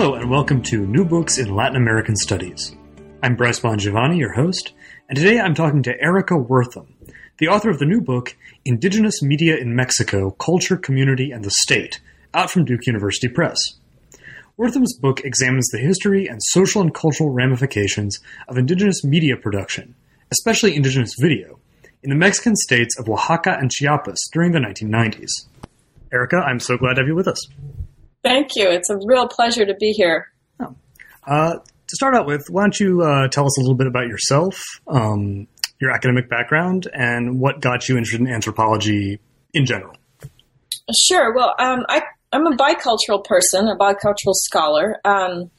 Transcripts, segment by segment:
Hello, and welcome to New Books in Latin American Studies. I'm Bryce Bongiovanni, your host, and today I'm talking to Erica Wortham, the author of the new book, Indigenous Media in Mexico Culture, Community, and the State, out from Duke University Press. Wortham's book examines the history and social and cultural ramifications of indigenous media production, especially indigenous video, in the Mexican states of Oaxaca and Chiapas during the 1990s. Erica, I'm so glad to have you with us. Thank you. It's a real pleasure to be here. Oh. Uh, to start out with, why don't you uh, tell us a little bit about yourself, um, your academic background, and what got you interested in anthropology in general? Sure. Well, um, I, am a bicultural person, a bicultural scholar. Um,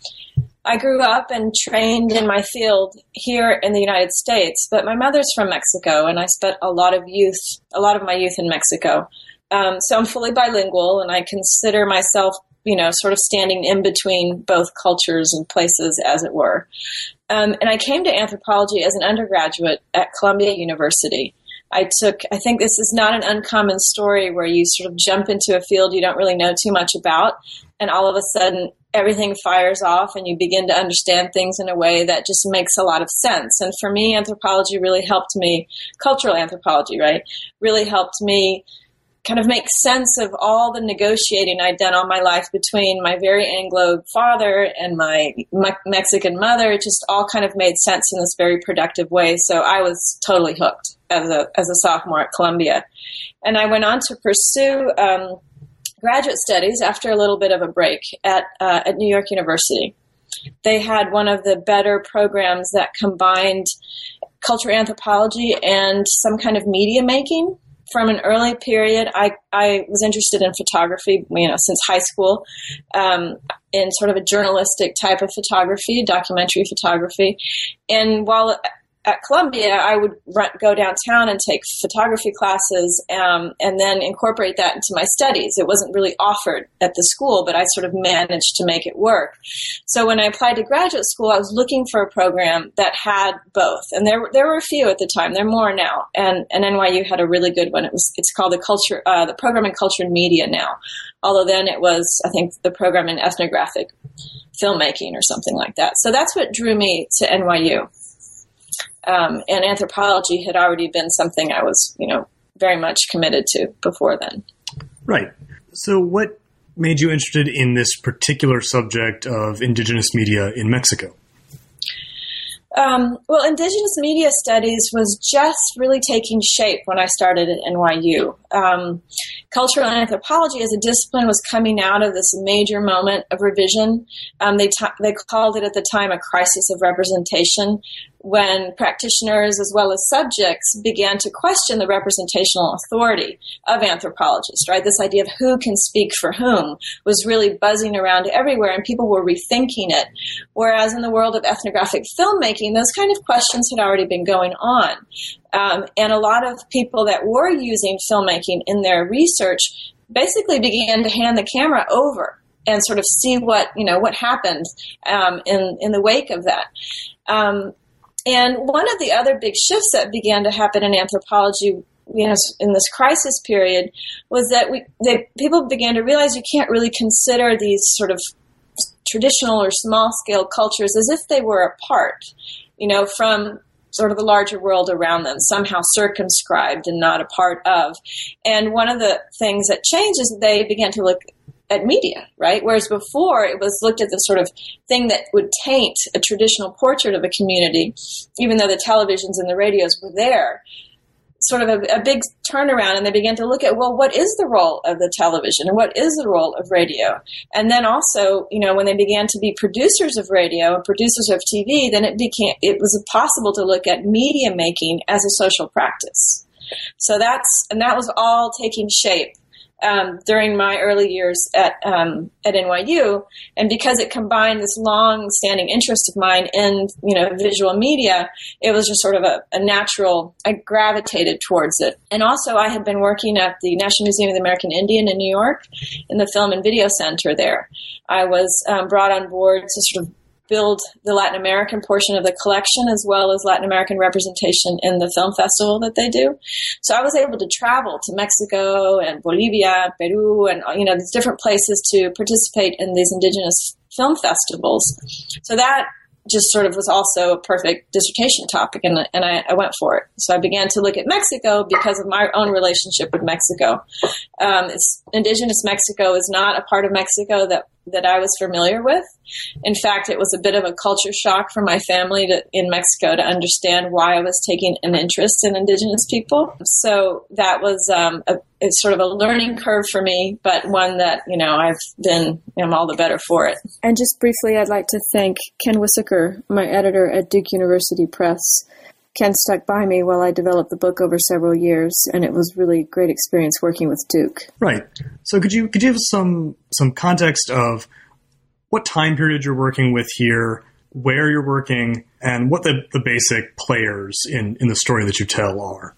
I grew up and trained in my field here in the United States, but my mother's from Mexico, and I spent a lot of youth, a lot of my youth in Mexico. Um, so I'm fully bilingual, and I consider myself you know, sort of standing in between both cultures and places, as it were. Um, and I came to anthropology as an undergraduate at Columbia University. I took, I think this is not an uncommon story where you sort of jump into a field you don't really know too much about, and all of a sudden everything fires off and you begin to understand things in a way that just makes a lot of sense. And for me, anthropology really helped me, cultural anthropology, right, really helped me kind of make sense of all the negotiating I'd done all my life between my very Anglo father and my Mexican mother. It just all kind of made sense in this very productive way. So I was totally hooked as a as a sophomore at Columbia, and I went on to pursue um, graduate studies after a little bit of a break at uh, at New York University. They had one of the better programs that combined cultural anthropology and some kind of media making from an early period, I, I was interested in photography, you know, since high school, um, in sort of a journalistic type of photography, documentary photography. And while at Columbia, I would run, go downtown and take photography classes um, and then incorporate that into my studies. It wasn't really offered at the school, but I sort of managed to make it work. So when I applied to graduate school, I was looking for a program that had both, and there there were a few at the time. There are more now, and and NYU had a really good one. It was it's called the culture uh, the program in culture and media now, although then it was I think the program in ethnographic filmmaking or something like that. So that's what drew me to NYU um, and anthropology had already been something I was, you know, very much committed to before then. Right. So, what made you interested in this particular subject of indigenous media in Mexico? Um, well, Indigenous media studies was just really taking shape when I started at NYU. Um, cultural anthropology as a discipline was coming out of this major moment of revision. Um, they, t- they called it at the time a crisis of representation, when practitioners as well as subjects began to question the representational authority of anthropologists, right? This idea of who can speak for whom was really buzzing around everywhere and people were rethinking it. Whereas in the world of ethnographic filmmaking, those kind of questions had already been going on. Um, and a lot of people that were using filmmaking in their research basically began to hand the camera over and sort of see what you know what happened um, in in the wake of that. Um, and one of the other big shifts that began to happen in anthropology you know, in this crisis period was that we that people began to realize you can't really consider these sort of traditional or small scale cultures as if they were apart, you know, from sort of the larger world around them, somehow circumscribed and not a part of. And one of the things that changed is they began to look at media, right? Whereas before it was looked at the sort of thing that would taint a traditional portrait of a community, even though the televisions and the radios were there. Sort of a, a big turnaround, and they began to look at, well, what is the role of the television and what is the role of radio? And then also, you know, when they began to be producers of radio and producers of TV, then it became, it was possible to look at media making as a social practice. So that's, and that was all taking shape um, during my early years at um, at NYU, and because it combined this long-standing interest of mine in you know visual media, it was just sort of a, a, natural. I gravitated towards it, and also I had been working at the National Museum of the American Indian in New York, in the Film and Video Center there. I was um, brought on board to sort of build the Latin American portion of the collection as well as Latin American representation in the film festival that they do. So I was able to travel to Mexico and Bolivia, Peru, and you know these different places to participate in these indigenous film festivals. So that just sort of was also a perfect dissertation topic, and, and I, I, went for it. So I began to look at Mexico because of my own relationship with Mexico. Um, indigenous Mexico is not a part of Mexico that that I was familiar with. In fact, it was a bit of a culture shock for my family to, in Mexico to understand why I was taking an interest in Indigenous people. So that was um, a, it's sort of a learning curve for me, but one that you know I've been am all the better for it. And just briefly, I'd like to thank Ken Wissoker, my editor at Duke University Press. Ken stuck by me while I developed the book over several years, and it was really great experience working with Duke. Right. So could you could you give us some some context of what time period you're working with here, where you're working, and what the, the basic players in, in the story that you tell are?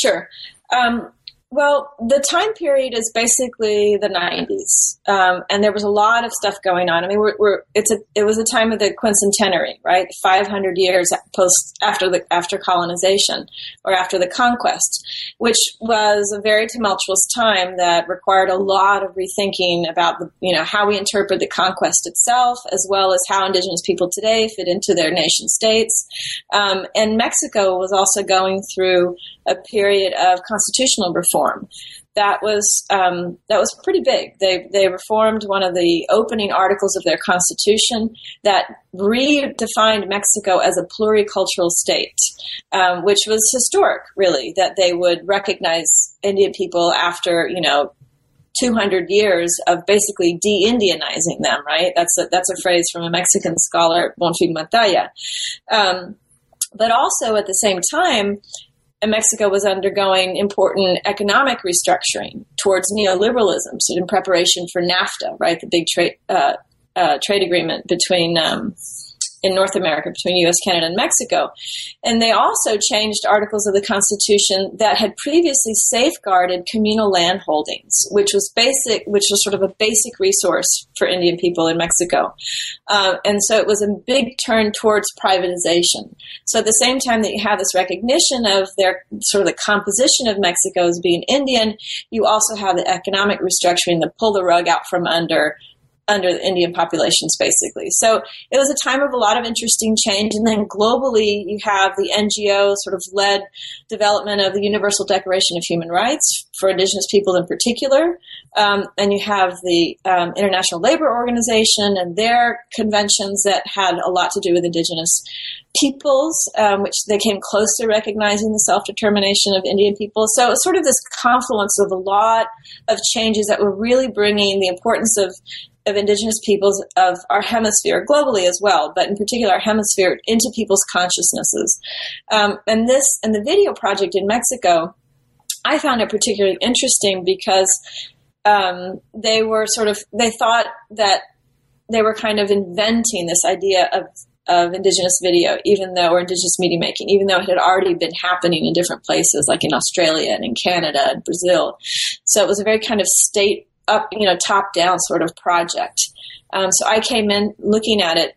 Sure. Um, well, the time period is basically the 90s, um, and there was a lot of stuff going on. I mean, we're, we're, it's a it was a time of the quincentenary, right? 500 years post after the after colonization or after the conquest, which was a very tumultuous time that required a lot of rethinking about the you know how we interpret the conquest itself, as well as how indigenous people today fit into their nation states. Um, and Mexico was also going through a period of constitutional reform. That was um, that was pretty big. They they reformed one of the opening articles of their constitution that redefined Mexico as a pluricultural state, um, which was historic, really. That they would recognize Indian people after you know 200 years of basically de-Indianizing them, right? That's a, that's a phrase from a Mexican scholar, Bonfil Batalla. Um, but also at the same time, and Mexico was undergoing important economic restructuring towards neoliberalism, so in preparation for NAFTA, right, the big trade uh, uh, trade agreement between um, in North America between U.S., Canada, and Mexico. And they also changed articles of the Constitution that had previously safeguarded communal land holdings, which was basic, which was sort of a basic resource for Indian people in Mexico. Uh, and so it was a big turn towards privatization. So at the same time that you have this recognition of their sort of the composition of Mexico as being Indian, you also have the economic restructuring that pull the rug out from under under the Indian populations, basically. So it was a time of a lot of interesting change. And then globally, you have the NGO sort of led development of the Universal Declaration of Human Rights for Indigenous people in particular. Um, and you have the um, International Labor Organization and their conventions that had a lot to do with Indigenous peoples, um, which they came close to recognizing the self determination of Indian people. So it was sort of this confluence of a lot of changes that were really bringing the importance of of indigenous peoples of our hemisphere globally as well, but in particular our hemisphere into people's consciousnesses. Um, and this and the video project in Mexico, I found it particularly interesting because um, they were sort of they thought that they were kind of inventing this idea of of indigenous video, even though, or indigenous media making, even though it had already been happening in different places, like in Australia and in Canada and Brazil. So it was a very kind of state up, you know, top down sort of project. Um, so I came in looking at it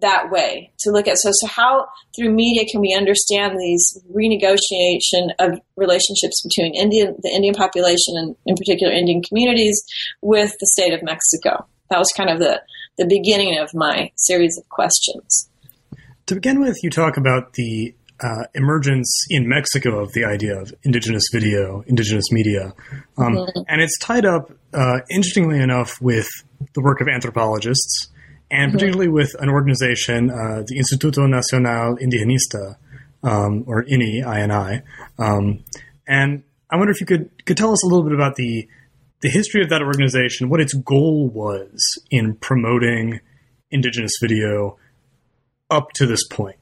that way to look at so so how through media can we understand these renegotiation of relationships between Indian the Indian population and in particular Indian communities with the state of Mexico. That was kind of the the beginning of my series of questions. To begin with, you talk about the uh, emergence in Mexico of the idea of indigenous video, indigenous media. Um, mm-hmm. And it's tied up, uh, interestingly enough, with the work of anthropologists, and mm-hmm. particularly with an organization, uh, the Instituto Nacional Indigenista, um, or INI, INI. Um, and I wonder if you could, could tell us a little bit about the, the history of that organization, what its goal was in promoting indigenous video up to this point.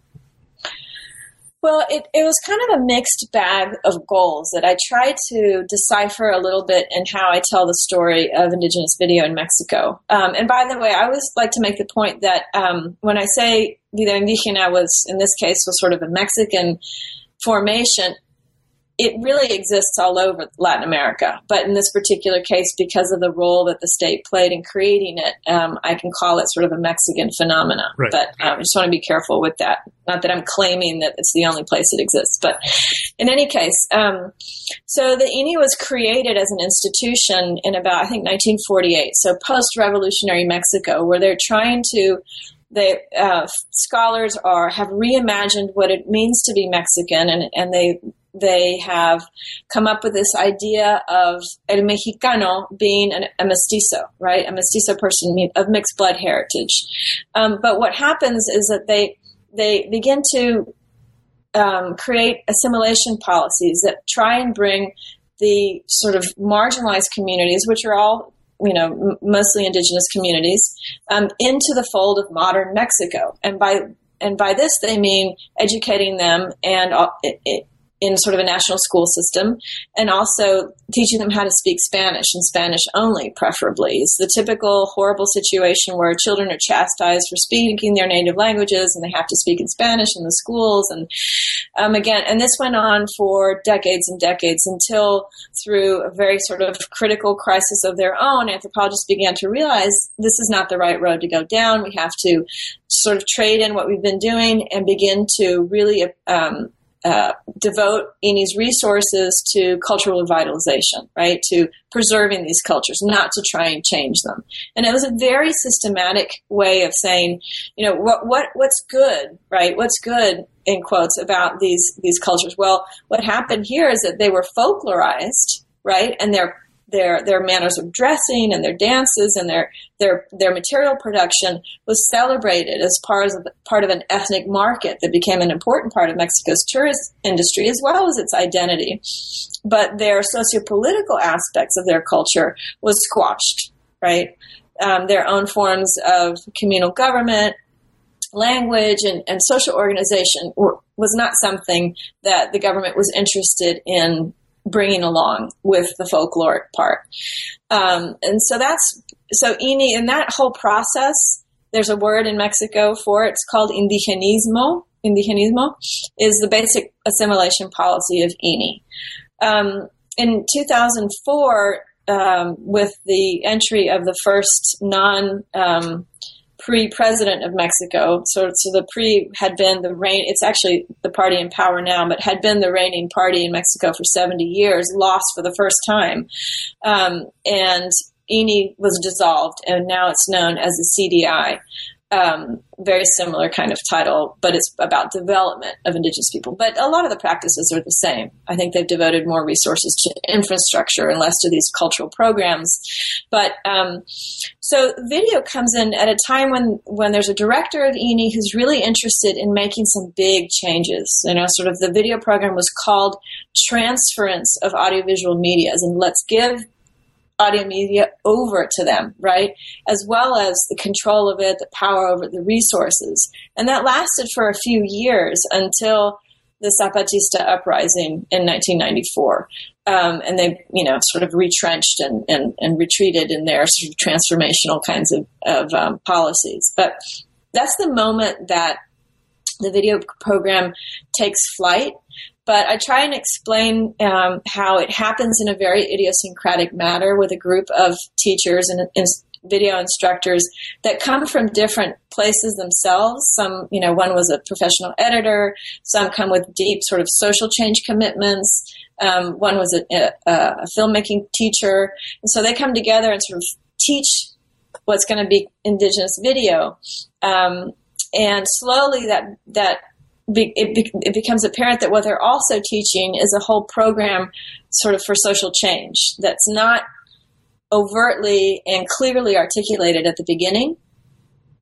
Well, it, it was kind of a mixed bag of goals that I tried to decipher a little bit in how I tell the story of Indigenous video in Mexico. Um, and by the way, I always like to make the point that um, when I say Video Indígena was, in this case, was sort of a Mexican formation, it really exists all over Latin America. But in this particular case, because of the role that the state played in creating it, um, I can call it sort of a Mexican phenomena. Right. But um, I just want to be careful with that. Not that I'm claiming that it's the only place it exists, but in any case, um, so the INI was created as an institution in about I think 1948, so post-revolutionary Mexico, where they're trying to the uh, scholars are have reimagined what it means to be Mexican, and and they they have come up with this idea of el mexicano being an, a mestizo, right? A mestizo person of mixed blood heritage. Um, but what happens is that they they begin to um, create assimilation policies that try and bring the sort of marginalized communities, which are all you know mostly indigenous communities, um, into the fold of modern Mexico. And by and by this they mean educating them and uh, it, it, in sort of a national school system, and also teaching them how to speak Spanish and Spanish only, preferably. It's the typical horrible situation where children are chastised for speaking their native languages and they have to speak in Spanish in the schools. And um, again, and this went on for decades and decades until, through a very sort of critical crisis of their own, anthropologists began to realize this is not the right road to go down. We have to sort of trade in what we've been doing and begin to really um, uh, devote INI's resources to cultural revitalization, right? To preserving these cultures, not to try and change them. And it was a very systematic way of saying, you know, what, what, what's good, right? What's good in quotes about these, these cultures? Well, what happened here is that they were folklorized, right? And they're their their manners of dressing and their dances and their their their material production was celebrated as part of part of an ethnic market that became an important part of Mexico's tourist industry as well as its identity. But their sociopolitical aspects of their culture was squashed, right? Um, their own forms of communal government, language, and, and social organization were, was not something that the government was interested in bringing along with the folkloric part. Um, and so that's so INI in that whole process. There's a word in Mexico for it. It's called indigenismo. Indigenismo is the basic assimilation policy of INI. Um, in 2004, um, with the entry of the first non um, PRI president of Mexico. So, so the PRI had been the reign. It's actually the party in power now, but had been the reigning party in Mexico for 70 years. Lost for the first time, um, and INI was dissolved, and now it's known as the CDI um, very similar kind of title, but it's about development of indigenous people. But a lot of the practices are the same. I think they've devoted more resources to infrastructure and less to these cultural programs. But um, so video comes in at a time when when there's a director of INI who's really interested in making some big changes. You know, sort of the video program was called Transference of Audiovisual Media, and let's give audio media over to them, right? As well as the control of it, the power over the resources. And that lasted for a few years until the Zapatista uprising in 1994. Um, and they, you know, sort of retrenched and, and, and retreated in their sort of transformational kinds of, of um, policies. But that's the moment that the video program takes flight but I try and explain um, how it happens in a very idiosyncratic manner with a group of teachers and, and video instructors that come from different places themselves. Some, you know, one was a professional editor. Some come with deep sort of social change commitments. Um, one was a, a, a, filmmaking teacher, and so they come together and sort of teach what's going to be indigenous video. Um, and slowly, that that it, it becomes apparent that what they're also teaching is a whole program sort of for social change that's not overtly and clearly articulated at the beginning.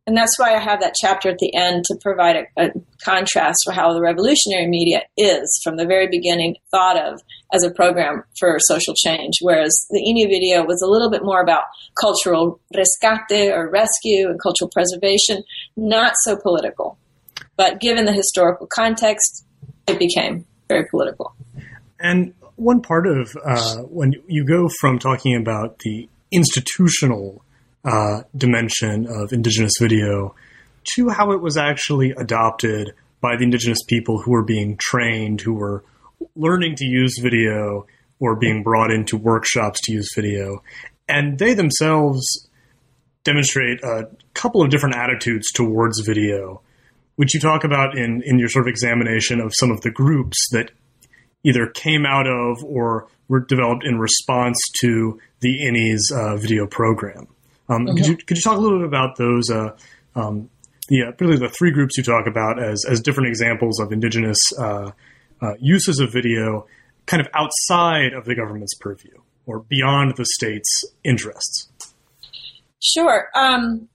And that's why I have that chapter at the end to provide a, a, contrast for how the revolutionary media is from the very beginning thought of as a program for social change, whereas the INI video was a little bit more about cultural rescate or rescue and cultural preservation, not so political. But given the historical context, it became very political. And one part of uh, when you go from talking about the institutional uh, dimension of indigenous video to how it was actually adopted by the indigenous people who were being trained, who were learning to use video or being brought into workshops to use video. And they themselves demonstrate a couple of different attitudes towards video, which you talk about in, in your sort of examination of some of the groups that either came out of or were developed in response to the INI's uh, video program. Um, mm-hmm. could, you, could you talk a little bit about those, uh, um, the, uh, particularly the three groups you talk about as, as different examples of indigenous uh, uh, uses of video kind of outside of the government's purview or beyond the state's interests? Sure. Um,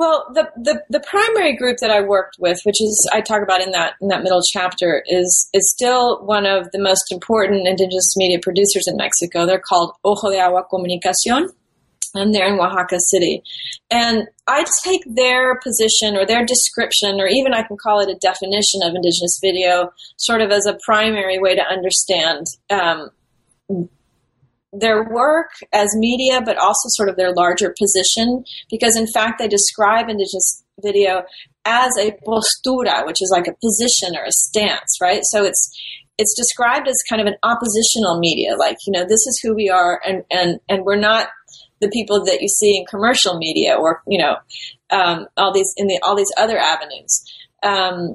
well, the, the, the primary group that I worked with, which is I talk about in that in that middle chapter, is is still one of the most important indigenous media producers in Mexico. They're called Ojo de Agua Comunicación, and they're in Oaxaca City. And I take their position or their description, or even I can call it a definition of indigenous video, sort of as a primary way to understand um, their work as media, but also sort of their larger position, because in fact they describe indigenous video as a postura, which is like a position or a stance, right? So it's it's described as kind of an oppositional media, like you know this is who we are, and and and we're not the people that you see in commercial media or you know um, all these in the all these other avenues. Um,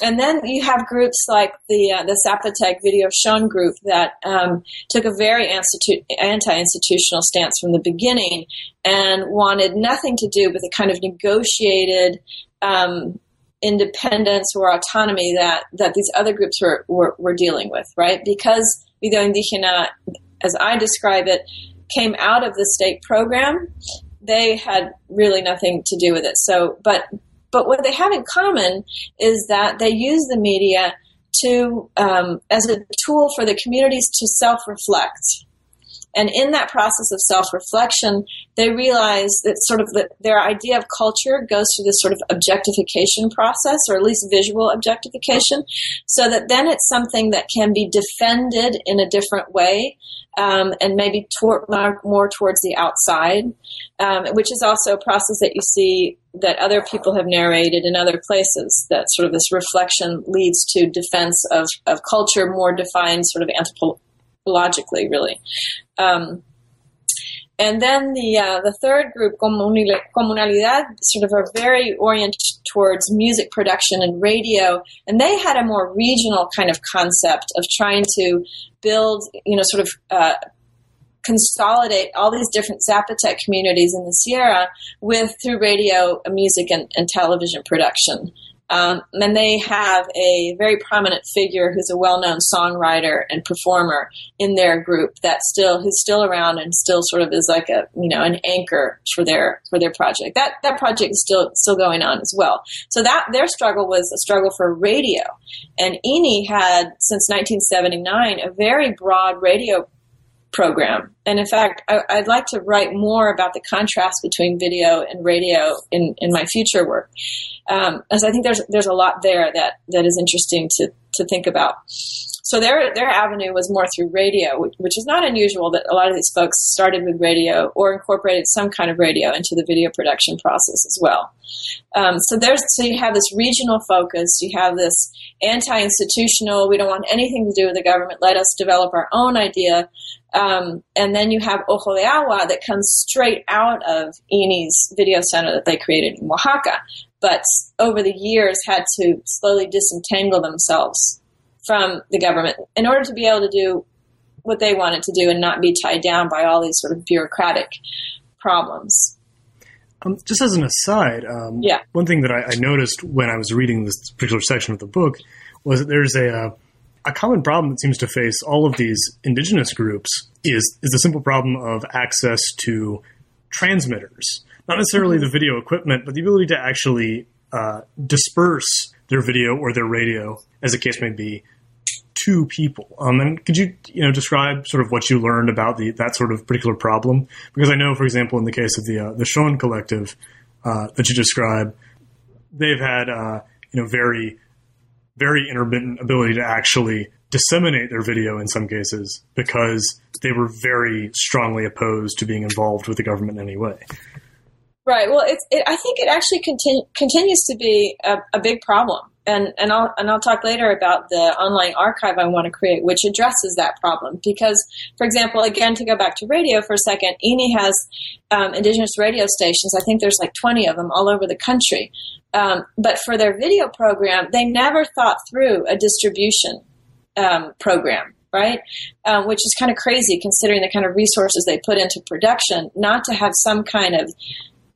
and then you have groups like the uh, the Zapotec Video Shon group that um, took a very anti-institutional stance from the beginning and wanted nothing to do with the kind of negotiated um, independence or autonomy that that these other groups were, were, were dealing with, right? Because Video Indígena, as I describe it, came out of the state program, they had really nothing to do with it. So, but but what they have in common is that they use the media to um, as a tool for the communities to self-reflect. And in that process of self-reflection, they realize that sort of the, their idea of culture goes through this sort of objectification process, or at least visual objectification, so that then it's something that can be defended in a different way um, and maybe more towards the outside, um, which is also a process that you see that other people have narrated in other places. That sort of this reflection leads to defense of, of culture, more defined sort of anthropologically, really. Um, and then the uh, the third group, Comunalidad, sort of are very oriented towards music production and radio, and they had a more regional kind of concept of trying to build, you know, sort of uh, consolidate all these different Zapotec communities in the Sierra with through radio, music, and, and television production. Um, and they have a very prominent figure who's a well-known songwriter and performer in their group that still who's still around and still sort of is like a you know an anchor for their for their project. That that project is still still going on as well. So that their struggle was a struggle for radio, and INI had since 1979 a very broad radio program. And in fact, I, would like to write more about the contrast between video and radio in, in my future work, um, as I think there's there's a lot there that that is interesting to to think about. So their their avenue was more through radio, which, which, is not unusual that a lot of these folks started with radio or incorporated some kind of radio into the video production process as well. Um, so there's so you have this regional focus, you have this anti-institutional. We don't want anything to do with the government. Let us develop our own idea um, and then you have Ojo de Agua that comes straight out of INI's video center that they created in Oaxaca, but over the years had to slowly disentangle themselves from the government in order to be able to do what they wanted to do and not be tied down by all these sort of bureaucratic problems. Um, just as an aside, um, yeah. one thing that I, I, noticed when I was reading this particular section of the book was that there's a uh, a common problem that seems to face all of these indigenous groups is is the simple problem of access to transmitters. Not necessarily the video equipment, but the ability to actually uh, disperse their video or their radio, as the case may be, to people. Um, and could you you know describe sort of what you learned about the that sort of particular problem? Because I know, for example, in the case of the uh, the Shon Collective uh, that you describe, they've had uh, you know very very intermittent ability to actually disseminate their video in some cases because they were very strongly opposed to being involved with the government in any way. Right. Well, it, I think it actually continu- continues to be a, a big problem and and I'll and I'll talk later about the online archive I want to create, which addresses that problem. Because, for example, again to go back to radio for a second, INI has um, indigenous radio stations. I think there's like 20 of them all over the country. Um, but for their video program, they never thought through a distribution um, program right? Um, which is kind of crazy considering the kind of resources they put into production, not to have some kind of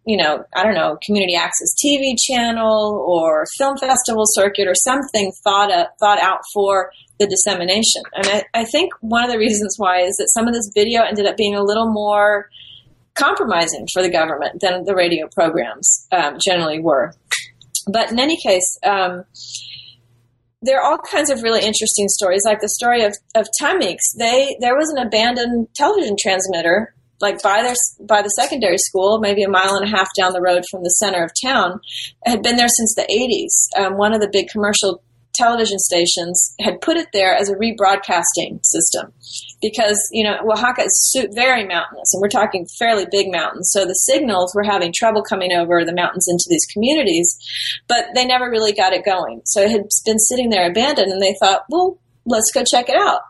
you know, I don't know, community access TV channel or film festival circuit or something thought up, thought out for the dissemination. And I, I think one of the reasons why is that some of this video ended up being a little more compromising for the government than the radio programs um, generally were. But in any case, um, there are all kinds of really interesting stories, like the story of, of. They there was an abandoned television transmitter like by their by the secondary school, maybe a mile and a half down the road from the center of town, had been there since the 80s. Um, one of the big commercial television stations had put it there as a rebroadcasting system because you know Oaxaca is very mountainous and we're talking fairly big mountains so the signals were having trouble coming over the mountains into these communities but they never really got it going so it had been sitting there abandoned and they thought well let's go check it out.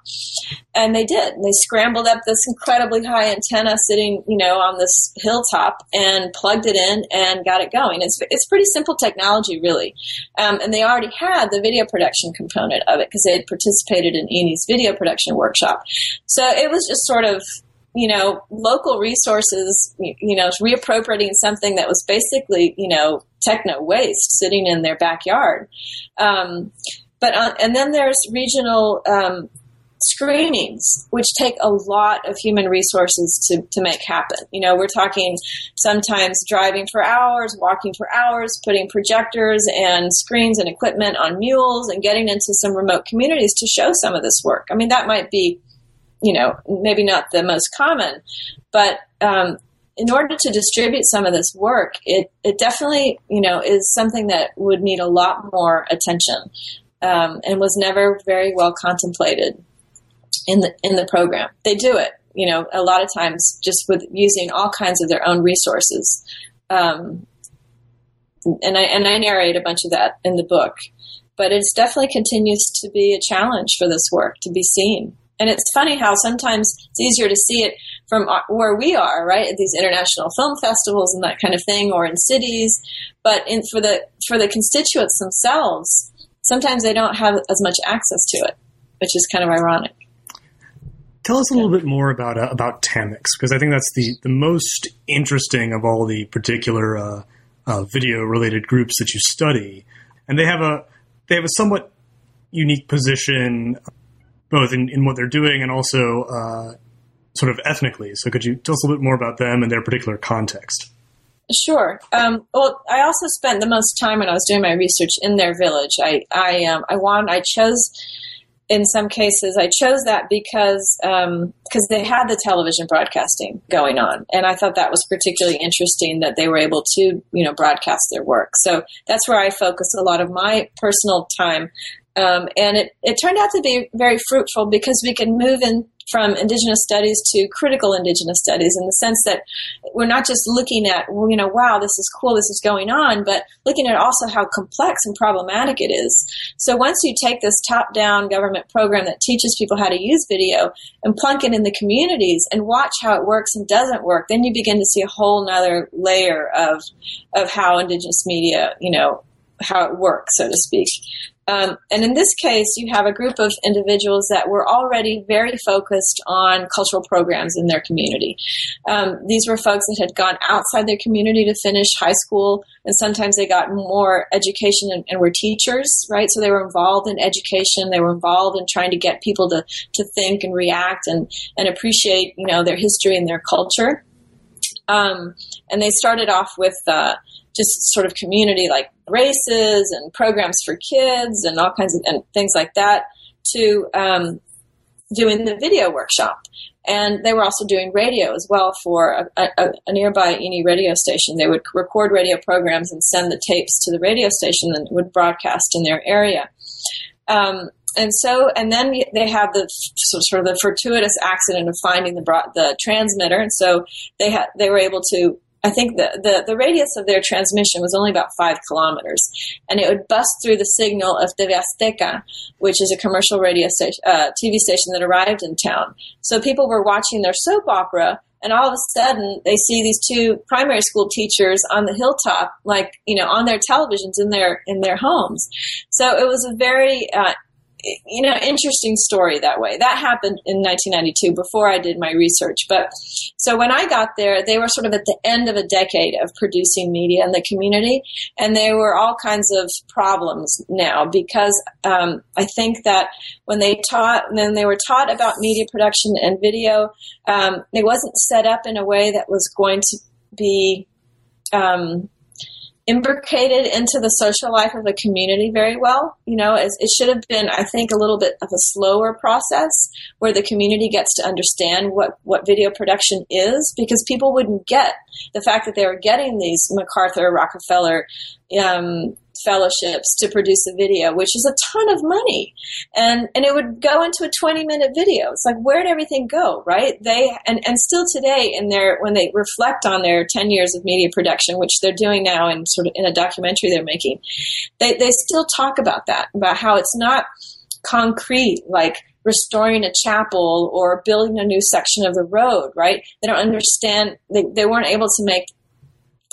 And they did. They scrambled up this incredibly high antenna sitting, you know, on this hilltop and plugged it in and got it going. It's, it's pretty simple technology, really. Um, and they already had the video production component of it because they had participated in INI's video production workshop. So it was just sort of, you know, local resources, you know, reappropriating something that was basically, you know, techno waste sitting in their backyard. Um, but uh, and then there's regional um, screenings, which take a lot of human resources to, to make happen. You know, we're talking sometimes driving for hours, walking for hours, putting projectors and screens and equipment on mules and getting into some remote communities to show some of this work. I mean, that might be, you know, maybe not the most common, but um, in order to distribute some of this work, it, it definitely, you know, is something that would need a lot more attention um, and was never very well contemplated in the in the program. They do it, you know, a lot of times just with using all kinds of their own resources. Um, and I and I narrate a bunch of that in the book, but it definitely continues to be a challenge for this work to be seen. And it's funny how sometimes it's easier to see it from where we are, right, at these international film festivals and that kind of thing, or in cities. But in, for the for the constituents themselves, sometimes they don't have as much access to it, which is kind of ironic. Tell us a little bit more about uh, about Tamix because I think that's the the most interesting of all the particular uh, uh, video related groups that you study, and they have a they have a somewhat unique position both in, in what they're doing and also uh, sort of ethnically. So could you tell us a little bit more about them and their particular context? Sure. Um, well, I also spent the most time when I was doing my research in their village. I I um, I wanted I chose in some cases I chose that because because um, they had the television broadcasting going on, and I thought that was particularly interesting that they were able to you know broadcast their work. So that's where I focused a lot of my personal time. Um, and it, it turned out to be very fruitful because we can move in from Indigenous studies to critical Indigenous studies in the sense that we're not just looking at, you know, wow, this is cool, this is going on, but looking at also how complex and problematic it is. So once you take this top down government program that teaches people how to use video and plunk it in the communities and watch how it works and doesn't work, then you begin to see a whole nother layer of, of how Indigenous media, you know, how it works, so to speak. Um, and in this case, you have a group of individuals that were already very focused on cultural programs in their community. Um, these were folks that had gone outside their community to finish high school, and sometimes they got more education and, and were teachers, right? So they were involved in education. They were involved in trying to get people to, to think and react and, and appreciate, you know, their history and their culture. Um, and they started off with uh, just sort of community like races and programs for kids and all kinds of and things like that to um, doing the video workshop. And they were also doing radio as well for a, a, a nearby INI radio station. They would record radio programs and send the tapes to the radio station and would broadcast in their area. Um, and so, and then they have the sort of the fortuitous accident of finding the the transmitter, and so they had they were able to. I think the, the, the radius of their transmission was only about five kilometers, and it would bust through the signal of TV Azteca, which is a commercial radio station, uh, TV station that arrived in town. So people were watching their soap opera, and all of a sudden they see these two primary school teachers on the hilltop like you know on their televisions in their in their homes so it was a very uh, you know, interesting story that way. That happened in 1992 before I did my research. But so when I got there, they were sort of at the end of a decade of producing media in the community, and there were all kinds of problems now because um, I think that when they taught, when they were taught about media production and video, um, it wasn't set up in a way that was going to be um, imbricated into the social life of the community very well. You know, it, should have been, I think, a little bit of a slower process where the community gets to understand what, what video production is because people wouldn't get the fact that they were getting these MacArthur, Rockefeller, um, fellowships to produce a video, which is a ton of money. And and it would go into a 20 minute video. It's like where did everything go, right? They and, and still today in their when they reflect on their 10 years of media production, which they're doing now in sort of in a documentary they're making, they they still talk about that, about how it's not concrete like restoring a chapel or building a new section of the road, right? They don't understand, they, they weren't able to make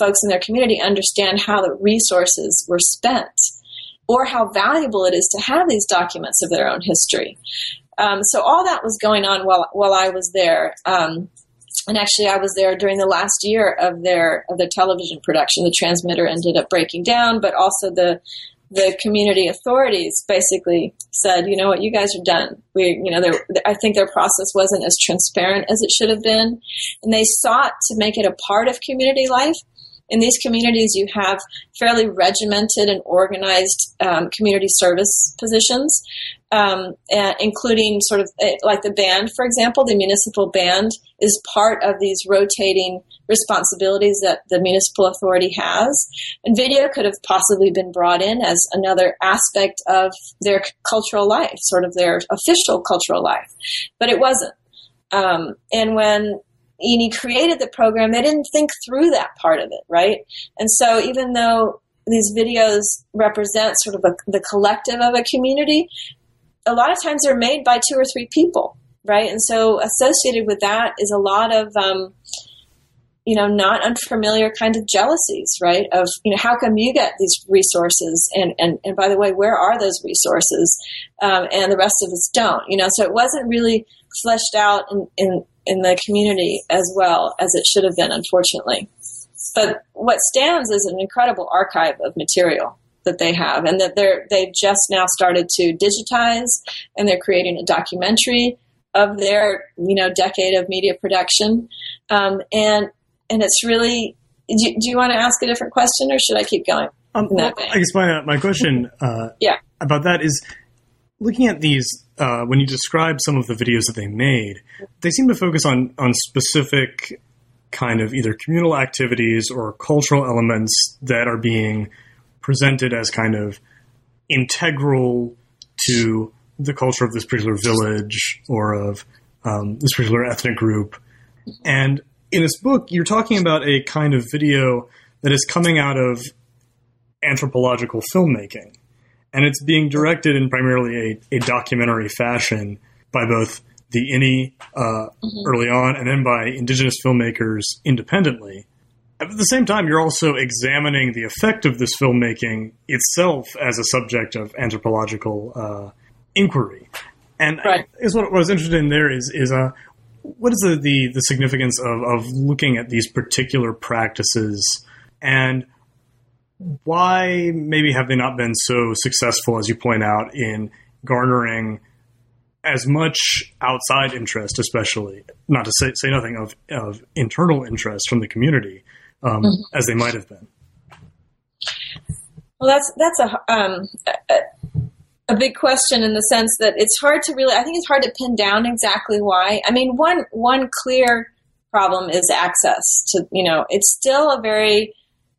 folks in their community understand how the resources were spent or how valuable it is to have these documents of their own history. Um, so all that was going on while while I was there. Um, and actually, I was there during the last year of their of their television production. The transmitter ended up breaking down, but also the the community authorities basically said, you know what, you guys are done. We, you know, I think their process wasn't as transparent as it should have been, and they sought to make it a part of community life in these communities, you have fairly regimented and organized um, community service positions, um, including sort of eh, like the band, for example. The municipal band is part of these rotating responsibilities that the municipal authority has. And video could have possibly been brought in as another aspect of their cultural life, sort of their official cultural life, but it wasn't. Um, and when INI created the program, they didn't think through that part of it, right? And so even though these videos represent sort of a, the collective of a community, a lot of times they're made by two or three people, right? And so associated with that is a lot of, um, you know, not unfamiliar kind of jealousies, right? Of, you know, how come you get these resources? And, and, and by the way, where are those resources? Um, and the rest of us don't, you know, so it wasn't really fleshed out in, in, in the community as well as it should have been, unfortunately. But what stands is an incredible archive of material that they have, and that they're they've just now started to digitize, and they're creating a documentary of their you know decade of media production, um, and and it's really. Do you, do you, want to ask a different question, or should I keep going? Um, well, I guess my my question uh, yeah. about that is looking at these uh, when you describe some of the videos that they made, they seem to focus on on specific kind of either communal activities or cultural elements that are being presented as kind of integral to the culture of this particular village or of um, this particular ethnic group. And in this book, you're talking about a kind of video that is coming out of anthropological filmmaking and it's being directed in primarily a, a documentary fashion by both the INI uh, mm-hmm. early on and then by indigenous filmmakers independently. At the same time, you're also examining the effect of this filmmaking itself as a subject of anthropological uh, inquiry. And right. is what, what I was interested in there is is uh, what is the, the, the significance of, of looking at these particular practices and why maybe have they not been so successful, as you point out, in garnering as much outside interest, especially not to say, say nothing of, of internal interest from the community um, mm-hmm. as they might have been? Well, that's that's a, um, a a big question in the sense that it's hard to really. I think it's hard to pin down exactly why. I mean, one one clear problem is access to. You know, it's still a very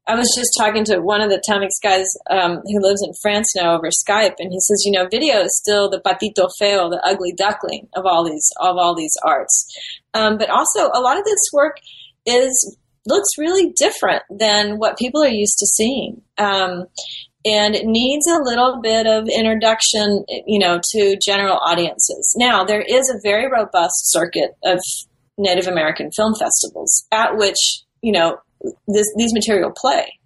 I was just talking to one of the Tamix guys um, who lives in France now over Skype, and he says, you know, video is still the patito feo, the ugly duckling of all these of all these arts. Um, but also, a lot of this work is looks really different than what people are used to seeing. Um, and it needs a little bit of introduction, you know, to general audiences. Now, there is a very robust circuit of Native American film festivals at which, you know, this, these material play.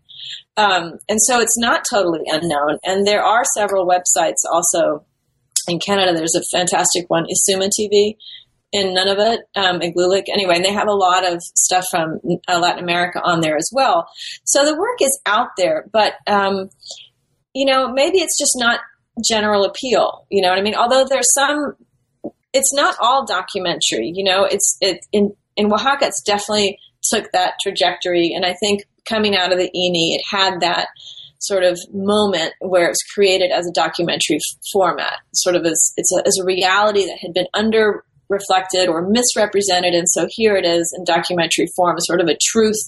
Um, and so it's not totally unknown. And there are several websites also in Canada. There's a fantastic one, Isuma TV, in Nunavut, um, Igloolik. Anyway, and they have a lot of stuff from uh, Latin America on there as well. So the work is out there, but, um, you know, maybe it's just not general appeal. You know what I mean? Although there's some, it's not all documentary, you know, it's, it, in, in Oaxaca, it's definitely took that trajectory. And I think coming out of the INI, it had that sort of moment where it was created as a documentary f- format, sort of as it's a, as a reality that had been under reflected or misrepresented. And so here it is in documentary form, sort of a truth,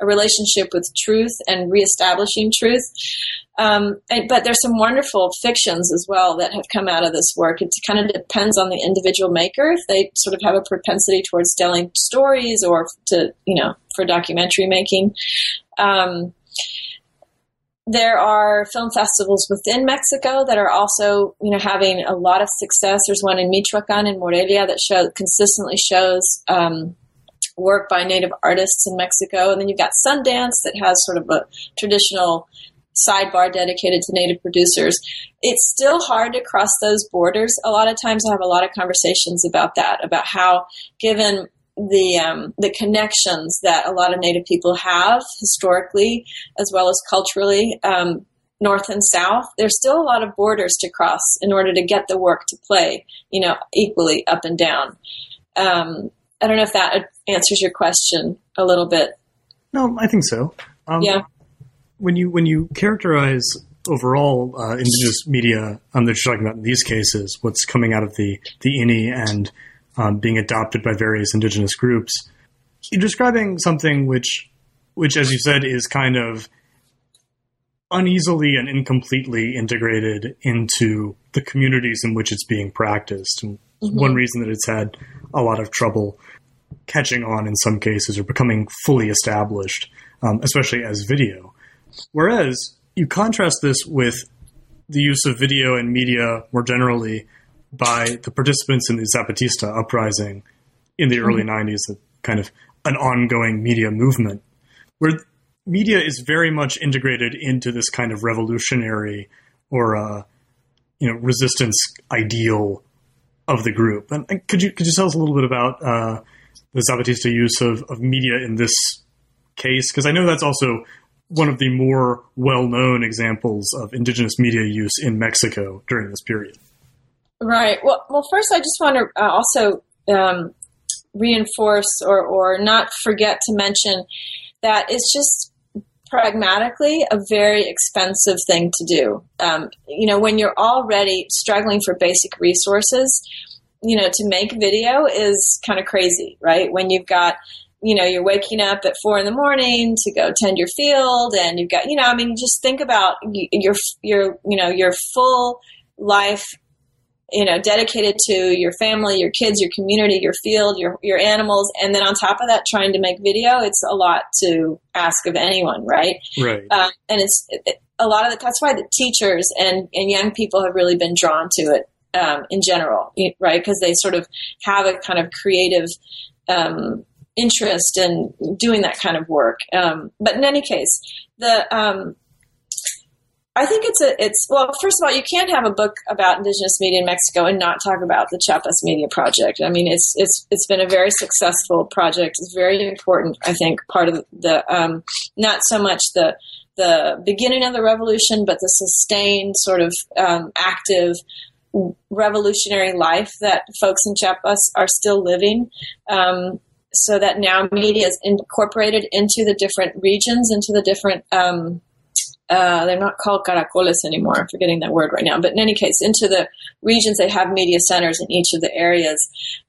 a relationship with truth and reestablishing truth. Um, and, but there's some wonderful fictions as well that have come out of this work. It kind of depends on the individual maker if they sort of have a propensity towards telling stories or to, you know, for documentary making. Um, there are film festivals within Mexico that are also, you know, having a lot of success. There's one in Michoacan in Morelia that show consistently shows um, work by native artists in Mexico, and then you've got Sundance that has sort of a traditional sidebar dedicated to native producers. It's still hard to cross those borders. A lot of times, I have a lot of conversations about that, about how, given the um, the connections that a lot of Native people have historically, as well as culturally, um, north and south. There's still a lot of borders to cross in order to get the work to play, you know, equally up and down. Um, I don't know if that answers your question a little bit. No, I think so. Um, yeah. When you when you characterize overall uh, indigenous media um, that you're talking about in these cases, what's coming out of the the INI and um, being adopted by various indigenous groups. You're describing something which, which, as you said, is kind of uneasily and incompletely integrated into the communities in which it's being practiced. And mm-hmm. one reason that it's had a lot of trouble catching on in some cases or becoming fully established, um, especially as video. Whereas you contrast this with the use of video and media more generally by the participants in the Zapatista uprising in the early mm-hmm. 90s, kind of an ongoing media movement, where media is very much integrated into this kind of revolutionary or uh, you know resistance ideal of the group. And could you could you tell us a little bit about uh, the Zapatista use of, of media in this case? Because I know that's also one of the more well known examples of indigenous media use in Mexico during this period. Right. Well, well, first, I just want to uh, also um, reinforce or, or not forget to mention that it's just pragmatically a very expensive thing to do. Um, you know, when you're already struggling for basic resources, you know, to make video is kind of crazy, right? When you've got you know, you're waking up at four in the morning to go tend your field, and you've got, you know, I mean, just think about your your you know your full life you know, dedicated to your family, your kids, your community, your field, your your animals, and then on top of that, trying to make video. It's a lot to ask of anyone, right? Right. Uh, and it's it, a lot of the, that's why the teachers and and young people have really been drawn to it um, in general, right? Because they sort of have a kind of creative. Um, interest in doing that kind of work. Um, but in any case, the um, I think it's a it's well. First of all, you can't have a book about indigenous media in Mexico and not talk about the Chiapas Media Project. I mean, it's it's it's been a very successful project. It's very important. I think part of the um, not so much the the beginning of the revolution, but the sustained sort of um, active revolutionary life that folks in Chiapas are still living. Um, so that now media is incorporated into the different regions, into the different um, uh, they're not called caracoles anymore. I'm forgetting that word right now. But in any case, into the regions, they have media centers in each of the areas.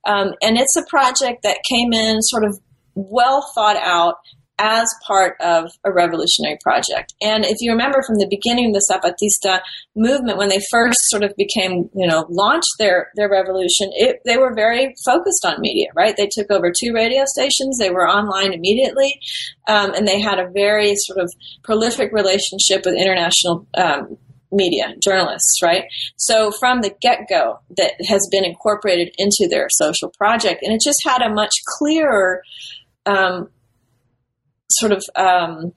Um, and it's a project that came in sort of well thought out as part of a revolutionary project. And if you remember from the beginning of the Zapatista movement, when they first sort of became, you know, launched their, their revolution, it, they were very focused on media, right? They took over two radio stations, they were online immediately, um, and they had a very sort of prolific relationship with international um, media, journalists, right? So from the get go, that has been incorporated into their social project, and it just had a much clearer um, sort of um,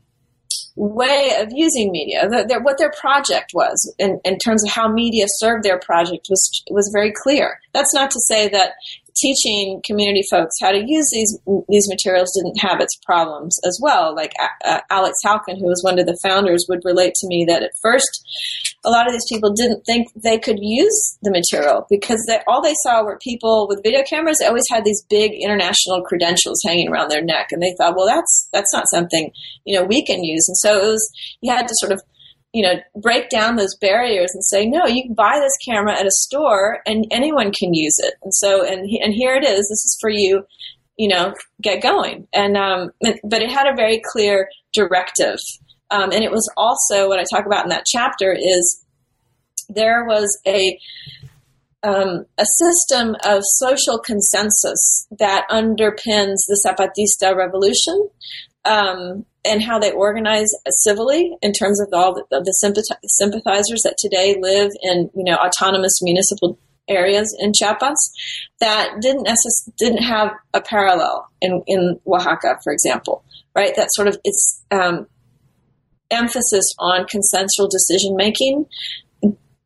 way of using media. The, the, what their project was in, in terms of how media served their project was was very clear. That's not to say that teaching community folks how to use these these materials didn't have its problems as well. Like uh, Alex Halkin, who was one of the founders, would relate to me that at first a lot of these people didn't think they could use the material because they, all they saw were people with video cameras. They always had these big international credentials hanging around their neck, and they thought, well, that's that's not something you know we can use. And so it was you had to sort of you know, break down those barriers and say, no, you can buy this camera at a store and anyone can use it. And so, and, and here it is. This is for you, you know, get going. And, um, but it had a very clear directive. Um, and it was also what I talk about in that chapter is there was a, um, a system of social consensus that underpins the Zapatista revolution um, and how they organize civilly in terms of all the, of the sympathizers that today live in you know autonomous municipal areas in Chiapas that didn't necess- didn't have a parallel in, in Oaxaca, for example, right? That sort of its um, emphasis on consensual decision making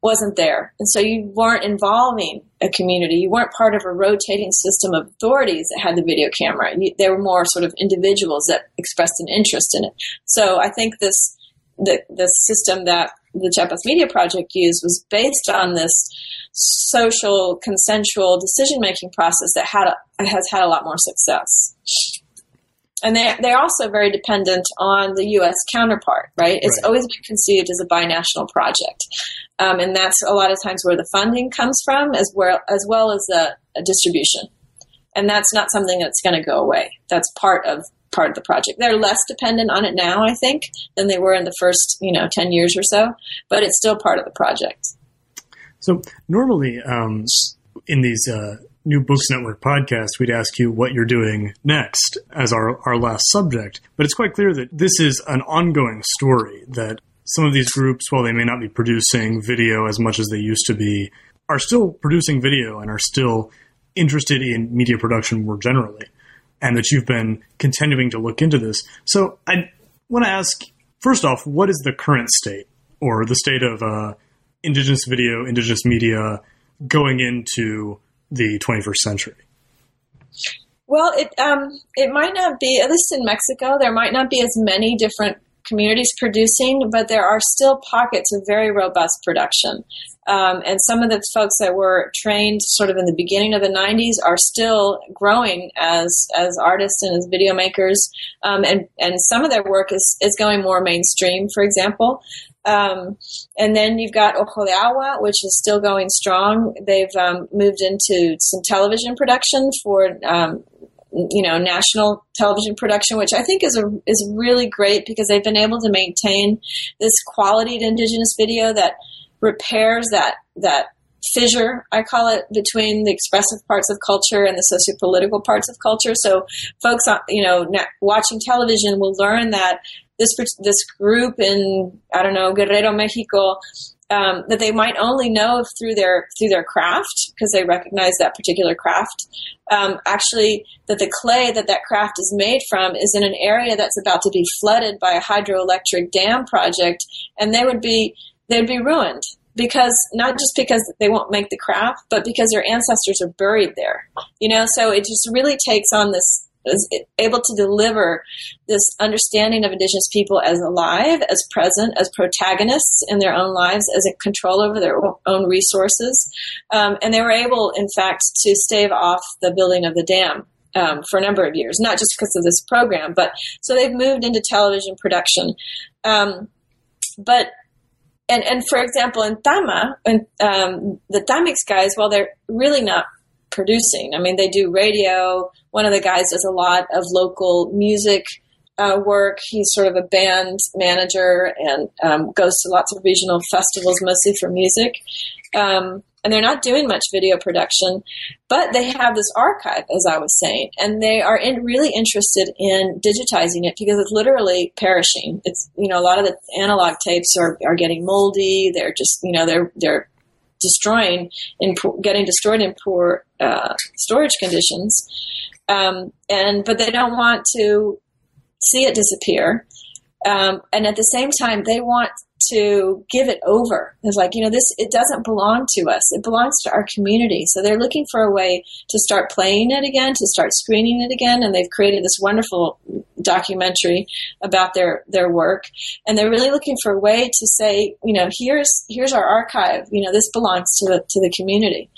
wasn't there. And so you weren't involving a community. You weren't part of a rotating system of authorities that had the video camera. You, they were more sort of individuals that expressed an interest in it. So I think this, the, the system that the Chiapas Media Project used was based on this social, consensual decision making process that had a, has had a lot more success and they they're also very dependent on the U.S. counterpart, right? It's right. always been conceived as a binational project, um, and that's a lot of times where the funding comes from, as well as well as the distribution, and that's not something that's going to go away. That's part of part of the project. They're less dependent on it now, I think, than they were in the first you know ten years or so, but it's still part of the project. So normally, um, in these uh, New Books Network podcast, we'd ask you what you're doing next as our, our last subject. But it's quite clear that this is an ongoing story, that some of these groups, while they may not be producing video as much as they used to be, are still producing video and are still interested in media production more generally. And that you've been continuing to look into this. So I want to ask, first off, what is the current state or the state of uh, indigenous video, indigenous media going into the 21st century? Well, it um, it might not be at least in Mexico. There might not be as many different communities producing, but there are still pockets of very robust production. Um, and some of the folks that were trained sort of in the beginning of the 90s are still growing as as artists and as video makers. Um, and, and some of their work is, is going more mainstream, for example. Um, and then you've got Agua, which is still going strong. They've um, moved into some television production for, um, you know, national television production, which I think is a is really great because they've been able to maintain this quality indigenous video that repairs that that fissure, I call it, between the expressive parts of culture and the sociopolitical parts of culture. So, folks, uh, you know, watching television will learn that this this group in I don't know Guerrero, Mexico, um, that they might only know through their through their craft because they recognize that particular craft. Um, actually, that the clay that that craft is made from is in an area that's about to be flooded by a hydroelectric dam project, and they would be they'd be ruined because not just because they won't make the craft, but because their ancestors are buried there. You know, so it just really takes on this is able to deliver this understanding of indigenous people as alive, as present, as protagonists in their own lives, as a control over their own resources. Um, and they were able, in fact, to stave off the building of the dam. Um, for a number of years, not just because of this program, but so they've moved into television production. Um, but and and for example, in Tama, and um, the Tamix guys, while they're really not producing. I mean, they do radio. One of the guys does a lot of local music uh, work. He's sort of a band manager and um, goes to lots of regional festivals, mostly for music. Um, and they're not doing much video production, but they have this archive, as I was saying, and they are in, really interested in digitizing it because it's literally perishing. It's you know a lot of the analog tapes are, are getting moldy. They're just you know they're they're destroying in getting destroyed in poor uh, storage conditions, um, and but they don't want to see it disappear. Um, and at the same time, they want to give it over. It's like, you know, this, it doesn't belong to us. It belongs to our community. So they're looking for a way to start playing it again, to start screening it again. And they've created this wonderful documentary about their, their work. And they're really looking for a way to say, you know, here's, here's our archive. You know, this belongs to the, to the community.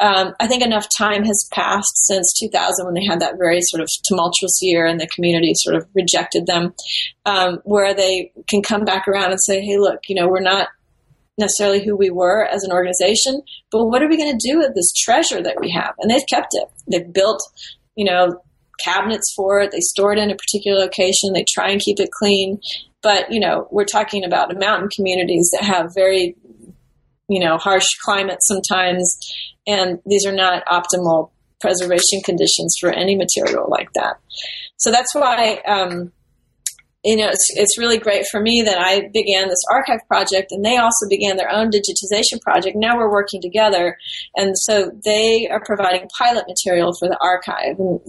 Um, I think enough time has passed since 2000 when they had that very sort of tumultuous year and the community sort of rejected them, um, where they can come back around and say, hey, look, you know, we're not necessarily who we were as an organization, but what are we going to do with this treasure that we have? And they've kept it. They've built, you know, cabinets for it. They store it in a particular location. They try and keep it clean. But, you know, we're talking about mountain communities that have very, you know, harsh climates sometimes and these are not optimal preservation conditions for any material like that. So that's why, um, you know, it's, it's really great for me that I began this archive project and they also began their own digitization project. Now we're working together. And so they are providing pilot material for the archive. And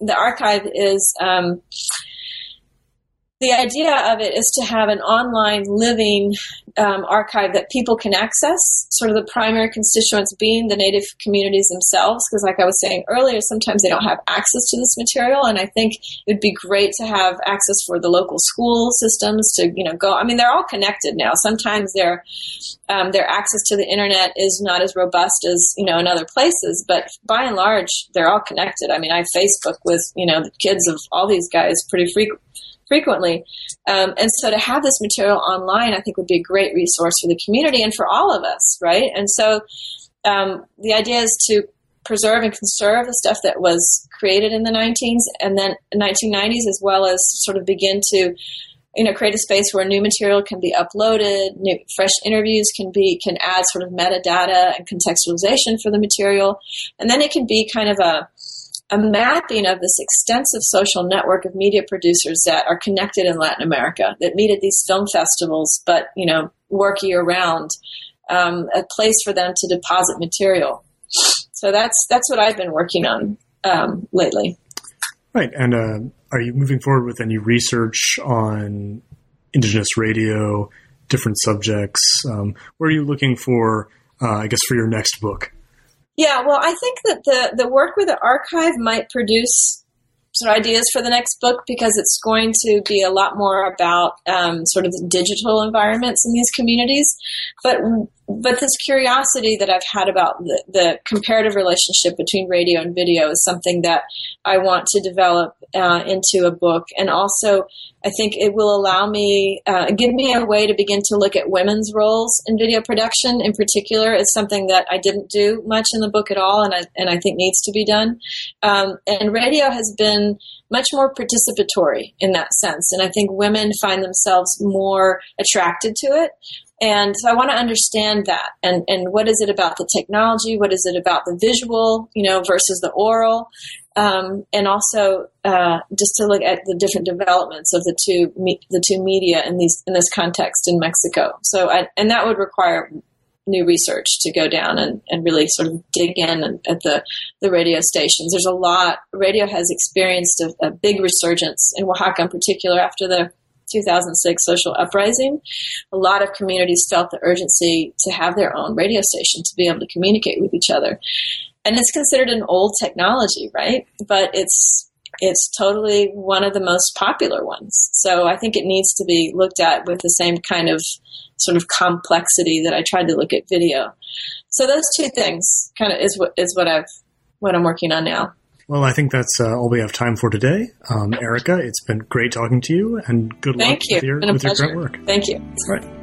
the archive is, um, the idea of it is to have an online living um, archive that people can access, sort of the primary constituents being the native communities themselves. Because, like I was saying earlier, sometimes they don't have access to this material, and I think it would be great to have access for the local school systems to, you know, go. I mean, they're all connected now. Sometimes their um, their access to the internet is not as robust as you know in other places, but by and large, they're all connected. I mean, I Facebook with you know the kids of all these guys pretty frequently frequently. Um, and so to have this material online, I think would be a great resource for the community and for all of us, right? And so um, the idea is to preserve and conserve the stuff that was created in the 19s and then 1990s, as well as sort of begin to you know create a space where new material can be uploaded new fresh interviews can be can add sort of metadata and contextualization for the material and then it can be kind of a a mapping of this extensive social network of media producers that are connected in Latin America that meet at these film festivals, but you know work year round, um, a place for them to deposit material. So that's that's what I've been working on um, lately. Right, and uh, are you moving forward with any research on indigenous radio, different subjects? Um, where are you looking for? Uh, I guess for your next book. Yeah, well, I think that the, the work with the archive might produce some ideas for the next book because it's going to be a lot more about um, sort of digital environments in these communities. But but this curiosity that I've had about the, the comparative relationship between radio and video is something that I want to develop uh, into a book, and also I think it will allow me, uh, give me a way to begin to look at women's roles in video production. In particular, it's something that I didn't do much in the book at all, and I and I think needs to be done. Um, and radio has been much more participatory in that sense, and I think women find themselves more attracted to it. And so I want to understand that and, and what is it about the technology? What is it about the visual, you know, versus the oral? Um, and also uh, just to look at the different developments of the two me- the two media in these in this context in Mexico. So I, and that would require new research to go down and, and really sort of dig in at the, the radio stations. There's a lot, radio has experienced a, a big resurgence in Oaxaca in particular after the 2006 social uprising, a lot of communities felt the urgency to have their own radio station to be able to communicate with each other. And it's considered an old technology, right? But it's it's totally one of the most popular ones. So I think it needs to be looked at with the same kind of sort of complexity that I tried to look at video. So those two things kind of is what is what I've what I'm working on now. Well, I think that's uh, all we have time for today. Um, Erica, it's been great talking to you, and good Thank luck you. with your, with your current work. Thank you. All right.